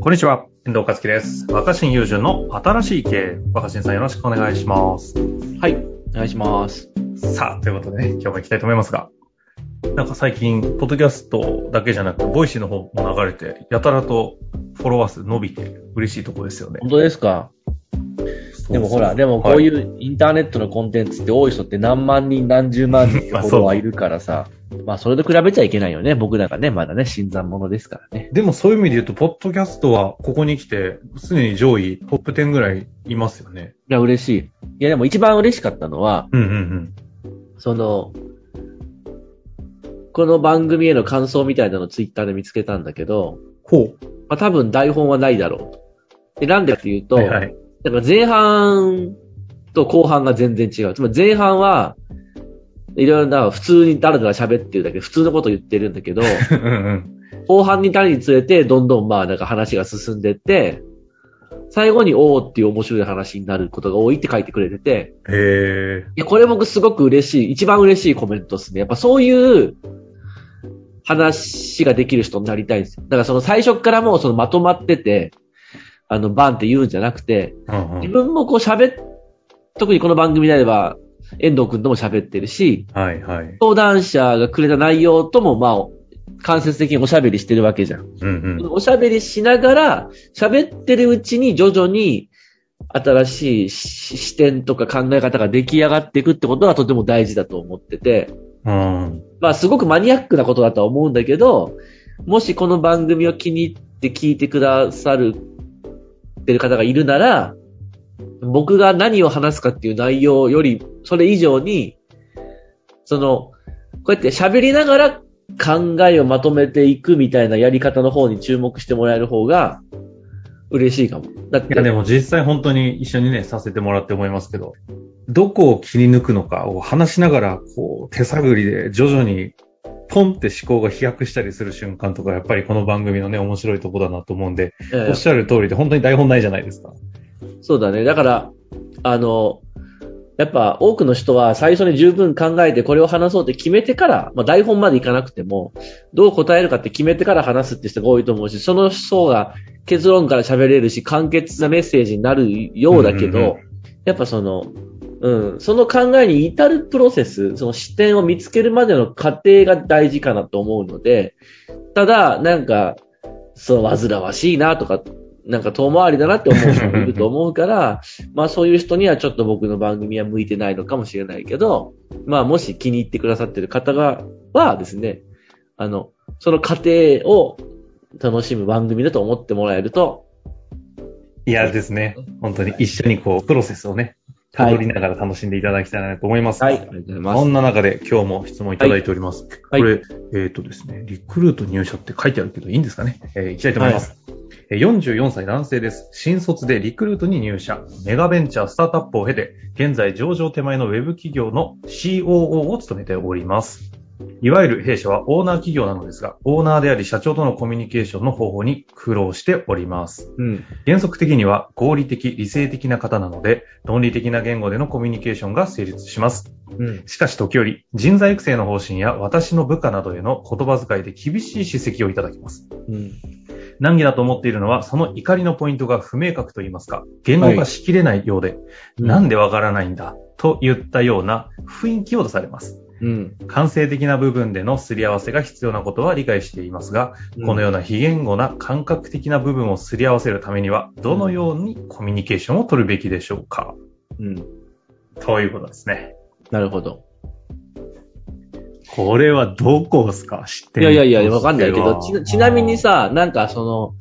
こんにちは、遠藤和樹です。若新雄純の新しい経営。若新さんよろしくお願いします。はい、お願いします。さあ、ということでね、今日も行きたいと思いますが、なんか最近、ポッドキャストだけじゃなくて、ボイシーの方も流れて、やたらとフォロワー数伸びて嬉しいとこですよね。本当ですか？でもほら、でもこういうインターネットのコンテンツって多い人って何万人何十万人 まあフォロワーいるからさ、まあそれと比べちゃいけないよね。僕らがね、まだね、新参者ですからね。でもそういう意味で言うと、ポッドキャストはここに来て、すでに上位トップ10ぐらいいますよね。いや、嬉しい。いや、でも一番嬉しかったのは、うんうんうん。その、この番組への感想みたいなのをツイッターで見つけたんだけど、ほまあ多分台本はないだろうと。で、なんでかっていうう。と、はいはい。だから前半と後半が全然違う。つまり前半は、いろいろな、普通にだらだら喋ってるだけで、普通のこと言ってるんだけど。後半に至るにつれて、どんどんまあなんか話が進んでって、最後におーっていう面白い話になることが多いって書いてくれてて、へいや、これ僕すごく嬉しい、一番嬉しいコメントですね。やっぱそういう話ができる人になりたいんですよ。だからその最初からもうそのまとまってて、あの、バンって言うんじゃなくて、ー。うんうん。自分もこう喋っ、特にこの番組であれば、遠藤くんとも喋ってるし、はいはい。相談者がくれた内容とも、まあ、間接的におしゃべりしてるわけじゃん。うんうん。おしゃべりしながら、喋ってるうちに徐々に新しいし視点とか考え方が出来上がっていくってことがとても大事だと思ってて、うん。まあすごくマニアックなことだとは思うんだけど、もしこの番組を気に入って聞いてくださるってる方がいるなら、僕が何を話すかっていう内容より、それ以上に、その、こうやって喋りながら考えをまとめていくみたいなやり方の方に注目してもらえる方が嬉しいかも。だって、いやでも実際本当に一緒にね、させてもらって思いますけど、どこを切り抜くのかを話しながら、こう、手探りで徐々に、ポンって思考が飛躍したりする瞬間とか、やっぱりこの番組のね、面白いとこだなと思うんで、ええおっしゃる通りで本当に台本ないじゃないですか。そうだね。だから、あの、やっぱ多くの人は最初に十分考えてこれを話そうって決めてから、まあ台本までいかなくても、どう答えるかって決めてから話すって人が多いと思うし、その人が結論から喋れるし、簡潔なメッセージになるようだけど、うんうんうやっぱその、うん、その考えに至るプロセス、その視点を見つけるまでの過程が大事かなと思うので、ただ、なんか、そう、煩わしいなとか、なんか遠回りだなって思う人も いると思うから、まあそういう人にはちょっと僕の番組は向いてないのかもしれないけど、まあもし気に入ってくださってる方が、はですね、あの、その過程を楽しむ番組だと思ってもらえると、いやですね、本当に一緒にこう、プロセスをね、はい辿りながら楽しんでいただきたいなと思います。はい、ありがとうございます。そんな中で今日も質問いただいております。はいこれ、えっ、とですね、リクルート入社って書いてあるけどいいんですかねえー、いきたいと思います。えー44歳男性です。新卒でリクルートに入社。メガベンチャースタートアップを経て、現在上場手前のウェブ企業の COO を務めております。いわゆる弊社はオーナー企業なのですが、オーナーであり社長とのコミュニケーションの方法に苦労しております。うん。原則的には合理的、理性的な方なので、論理的な言語でのコミュニケーションが成立します。うん。しかし時折、人材育成の方針や私の部下などへの言葉遣いで厳しい指摘をいただきます。うん。難儀だと思っているのは、その怒りのポイントが不明確と言いますか、言語化しきれないようで、なんでわからないんだ、といったような雰囲気を出されます。うん。感性的な部分でのすり合わせが必要なことは理解していますが、このような非言語な感覚的な部分をすり合わせるためには、どのようにコミュニケーションを取るべきでしょうか？うん。ということですね。なるほど。これはどこですか？知っていやいやいや、わかんないけど、ちなちなみに、さ、なんかその、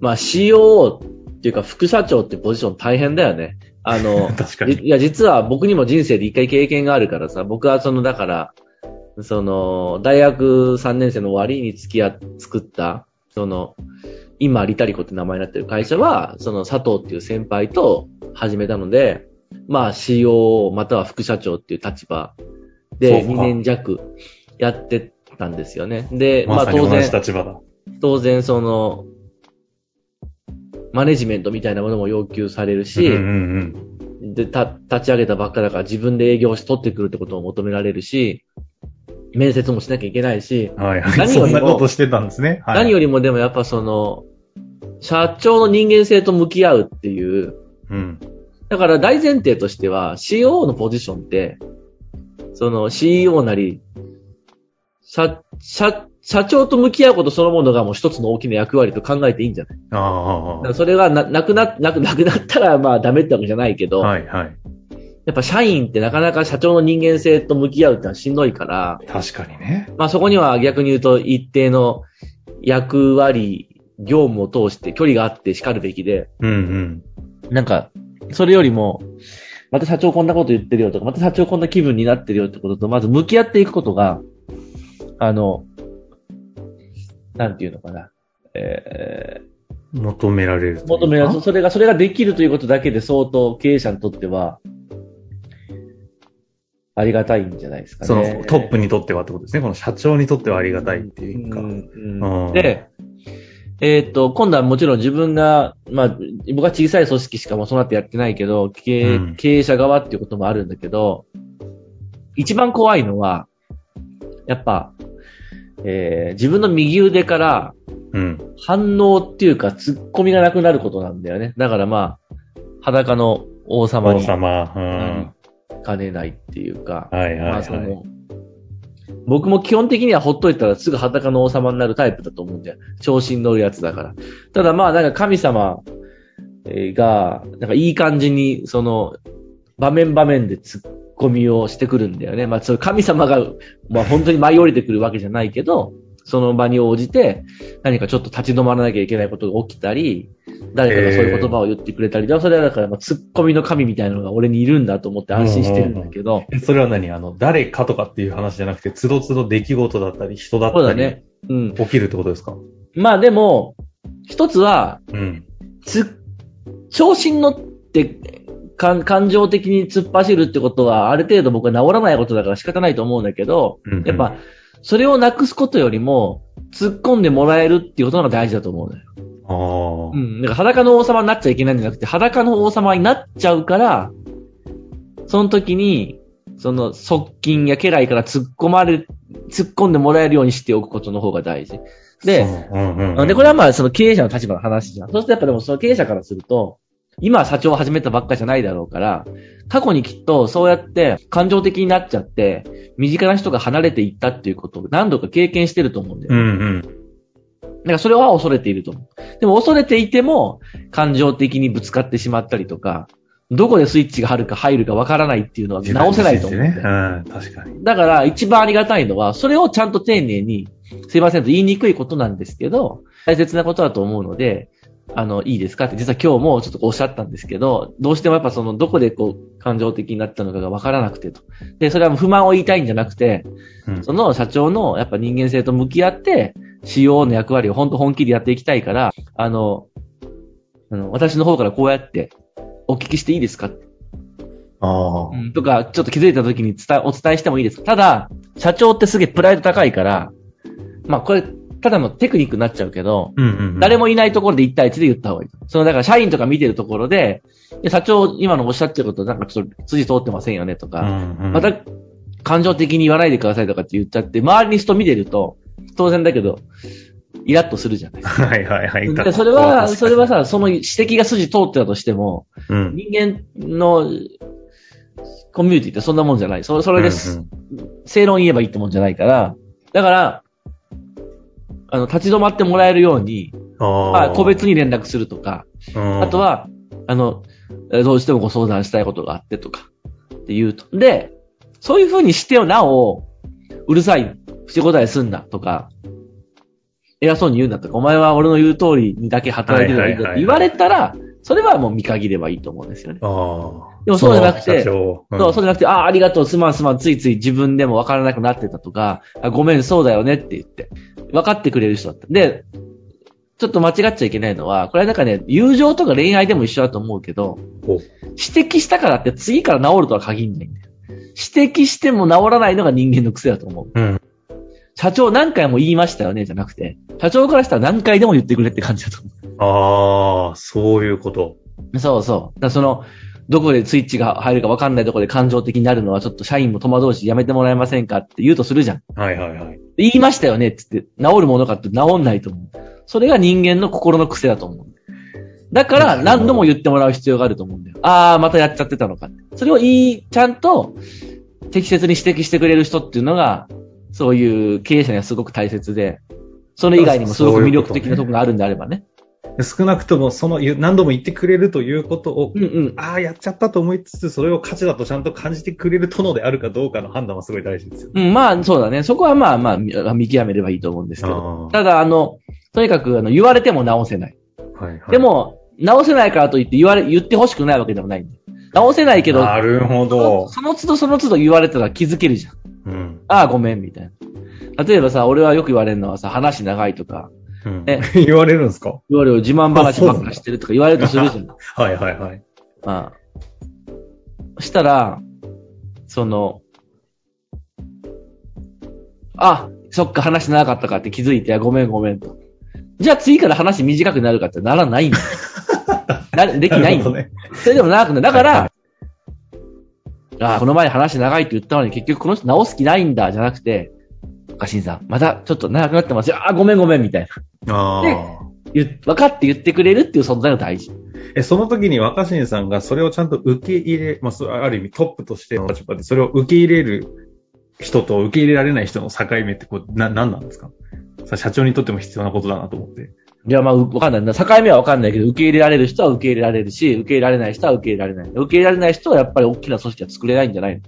まあ COO っていうか副社長ってポジション大変だよね。あの 確かにいや、実は僕にも人生で一回経験があるからさ、僕はその、だから、その、大学3年生の終わりに付き合っ、作った、その、今、リタリコって名前になってる会社は、その佐藤っていう先輩と始めたので、まあ COO または副社長っていう立場でそうか2年弱やってたんですよね。で、ままあ当然。当然その、マネジメントみたいなものも要求されるし、うんうんうん。で、た、立ち上げたばっかだから自分で営業して取ってくるってことを求められるし、面接もしなきゃいけないし、はいはい。何よりもそんなことしてたんですね。はい、何よりもでもやっぱその、社長の人間性と向き合うっていう、うん。だから大前提としては、CEO のポジションって、その CEO なり、社、社、社長と向き合うことそのものがもう一つの大きな役割と考えていいんじゃない？だあからそれがな、なくな、なく、なくなったらまあダメってわけじゃないけあ。ど、はいはい。やっぱ社員ってなかなか社長の人間性と向き合うってのはしんどいから、確かにね。まあそこには逆に言うと一定の役割、業務を通して距離があって叱るべきで、うんうん。なんか、それよりも、また社長こんなこと言ってるよとか、また社長こんな気分になってるよってことと、まず向き合っていくことが、あの、なんていうのかな。え求められる。求められる、それが、それができるということだけで相当経営者にとっては、ありがたいんじゃないですかね。そのトップにとってはってことですね。この社長にとってはありがたいっていうか。うんうんで、えーっと、今度はもちろん自分が、まあ、僕は小さい組織しかもうその後やってないけど、経営者側っていうこともあるんだけど、一番怖いのは、やっぱ、えー自分の右腕からうん。反応っていうか突っ込みがなくなることなんだよね。だからまあ、裸の王様王に様。うん。かねないっていうか、はいはいまあそはい。の、僕も基本的にはほっといたらすぐ裸の王様になるタイプだと思うんだよ。調子に乗るやつだから。ただまあなんか神様えーが、なんかいい感じに、その、場面場面で突っ込みをしてくるんだよね。まあそれ神様が、まあ本当に舞い降りてくるわけじゃないけど、その場に応じて、何かちょっと立ち止まらなきゃいけないことが起きたり、誰かがそういう言葉を言ってくれたり、それはだからまあ突っ込みの神みたいなのが俺にいるんだと思って安心してるんだけど、えそれは何？あの、誰かとかっていう話じゃなくて、つどつど出来事だったり、人だったり、そうだね。うん。起きるってことですか？まあでも、一つは、うん。つ、調子に乗って、感感情的に突っ走るってことは、ある程度僕は治らないことだから仕方ないと思うんだけど、うんうんやっぱ、それをなくすことよりも、突っ込んでもらえるっていうことが大事だと思うのよ。ああ。うん。だから裸の王様になっちゃいけないんじゃなくて、裸の王様になっちゃうから、その時に、その側近や家来から突っ込まれる、突っ込んでもらえるようにしておくことの方が大事。で、うんうんうん、で、これはまあ、その経営者の立場の話じゃん。そうするとやっぱでもその経営者からすると、今は社長を始めたばっかじゃないだろうから、過去にきっとそうやって感情的になっちゃって、身近な人が離れていったっていうことを何度か経験してると思うんだよ。うんうん。だからそれは恐れていると思う。でも恐れていても、感情的にぶつかってしまったりとか、どこでスイッチが入るか入るかわからないっていうのは直せないと思うね。うん、確かに。だから一番ありがたいのは、それをちゃんと丁寧に、すいませんと言いにくいことなんですけど、大切なことだと思うので、あの、いいですか？って、実は今日もちょっとおっしゃったんですけど、どうしてもやっぱその、どこでこう、感情的になったのかがわからなくてと。で、それは不満を言いたいんじゃなくて、うん。その社長のやっぱ人間性と向き合って、CO の役割を本当本気でやっていきたいから、あの、あの私の方からこうやって、お聞きしていいですか？ああ。うん。とか、ちょっと気づいた時に伝え、お伝えしてもいいですか？ただ、社長ってすげえプライド高いから、まあこれ、ただのテクニックになっちゃうけど、うんうんうん。誰もいないところで1対1で言った方がいい。その、だから社員とか見てるところで、社長、今のおっしゃってることなんかちょっと筋通ってませんよねとうか、んうん、また、感情的に言わないでくださいとかって言っちゃって、周りに人見てると、当然だけど、イラッとするじゃない。はいはいはい。でそれは、それはさ、その指摘が筋通ってたとしても、うん。人間のコミュニティってそんなもんじゃない。そそれです。うん正論言えばいいってもんじゃないから、だから、あの、立ち止まってもらえるように、あまあ、あ。個別に連絡するとか、うん、あとは、あの、えどうしてもご相談したいことがあってとか、って言うと。で、そういう風にしてなお、うるさい、口答えすんなとか、偉そうに言うんだとか、お前は俺の言う通りにだけ働いてるんだって言われたら、それはもう見限ればいいと思うんですよね。でもそうじゃなくてその社長うんそう、じゃなくて、ああ、ありがとう、すまんすまん、ついつい自分でも分からなくなってたとか、あごめん、そうだよねって言って、分かってくれる人だった。で、ちょっと間違っちゃいけないのは、これはなんかね、友情とか恋愛でも一緒だと思うけど、お指摘したからって次から治るとは限んないんだよ。指摘しても治らないのが人間の癖だと思う。うん。社長何回も言いましたよね、じゃなくて、社長からしたら何回でも言ってくれって感じだと思ああ、そういうこと。う。そうそう。だその、どこでスイッチが入るか分かんないところで感情的になるのはちょっと社員も戸惑うしやめてもらえませんかって言うとするじゃん。はいはいはい。言いましたよねって言って治るものかって治んないと思う。それが人間の心の癖だと思う。だから何度も言ってもらう必要があると思うんだよ。ああ、またやっちゃってたのか。それをいい、ちゃんと適切に指摘してくれる人っていうのが、そういう経営者にはすごく大切で、それ以外にもすごく魅力的なところがあるんであればね。少なくとも、その、何度も言ってくれるということを、うんうん。ああ、やっちゃったと思いつつ、それを価値だとちゃんと感じてくれる殿であるかどうかの判断はすごい大事ですよ。うん、まあ、そうだね。そこはまあまあ、見見極めればいいと思うんですけど。ただ、あの、とにかく、あの、言われても直せない。はいはい。で、も、直せないからといって言われ、言ってほしくないわけでもない。直せないけど、なるほど。その都度その都度言われたら気づけるじゃん。うん。ああ、ごめん、みたいな。例えばさ、俺はよく言われるのはさ、話長いとか、うんえ 言われるんですか？言われる自慢話ばっかりしてるとか言われるとするじゃん。はいはいはい。ああそしたら、その、あ、そっか話長かったかって気づいて、あごめんごめんと。じゃあ次から話短くなるかってならないんだよ。なできないんだね。それでも長くなる。だから、はいはいああ、この前話長いって言ったのに結局この人直す気ないんだ、じゃなくて、若新さん、またちょっと長くなってますよ。ああ、ごめんごめん、みたいな。ああ。分かって言ってくれるっていう存在が大事。え、その時に若新さんがそれをちゃんと受け入れ、まあ、ある意味トップとしての立場で、それを受け入れる人と受け入れられない人の境目ってこう、な、なんなんですか？さ社長にとっても必要なことだなと思って。いや、まあ、うわかんないな。境目はわかんないけど、受け入れられる人は受け入れられるし、受け入れられない人は受け入れられない。受け入れられない人はやっぱり大きな組織は作れないんじゃないの？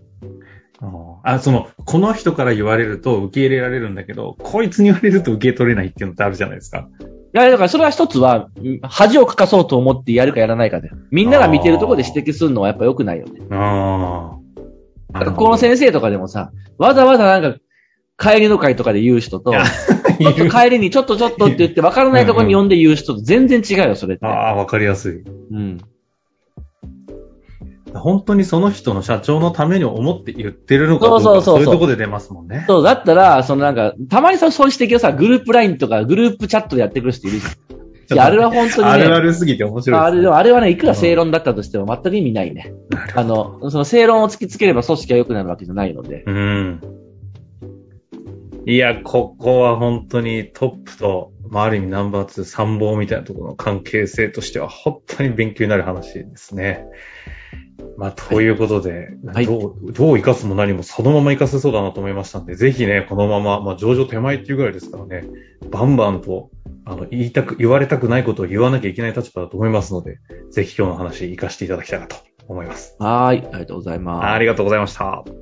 あ、その、この人から言われると受け入れられるんだけど、こいつに言われると受け取れないっていうのってあるじゃないですか。いや、だからそれは一つは、うん恥をかかそうと思ってやるかやらないかだよ。みんなが見てるところで指摘するのはやっぱ良くないよね。ああ。学校の先生とかでもさ、わざわざなんか、帰りの会とかで言う人と、ちょっと帰りにちょっとちょっとって言って分からないところに呼んで言う人と全然違うよ、それって。ああ、わかりやすい。うん。本当にその人の社長のために思って言ってるのかどうか、そうそうそういうところで出ますもんね。そう、だったら、そのなんか、たまにさそういう指摘をさ、グループラインとかグループチャットでやってくる人いるじゃん。いや、あれは本当にね、あるあるすぎて面白いです、あれあれはね、いくら正論だったとしても全く意味ないね。あの、その正論を突きつければ組織が良くなるわけじゃないので。うん。いや、ここは本当にトップと、まあ、ある意味ナンバー2参謀みたいなところの関係性としては本当に勉強になる話ですね。まあ、ということで、はいどう、どう生かすも何もそのまま生かせそうだなと思いましたんで、ぜひね、このまま、まあ、上場手前っていうぐらいですからね、バンバンと、あの、言いたく、言われたくないことを言わなきゃいけない立場だと思いますので、ぜひ今日の話活かしていただきたいなと思います。はーい、ありがとうございます。ありがとうございました。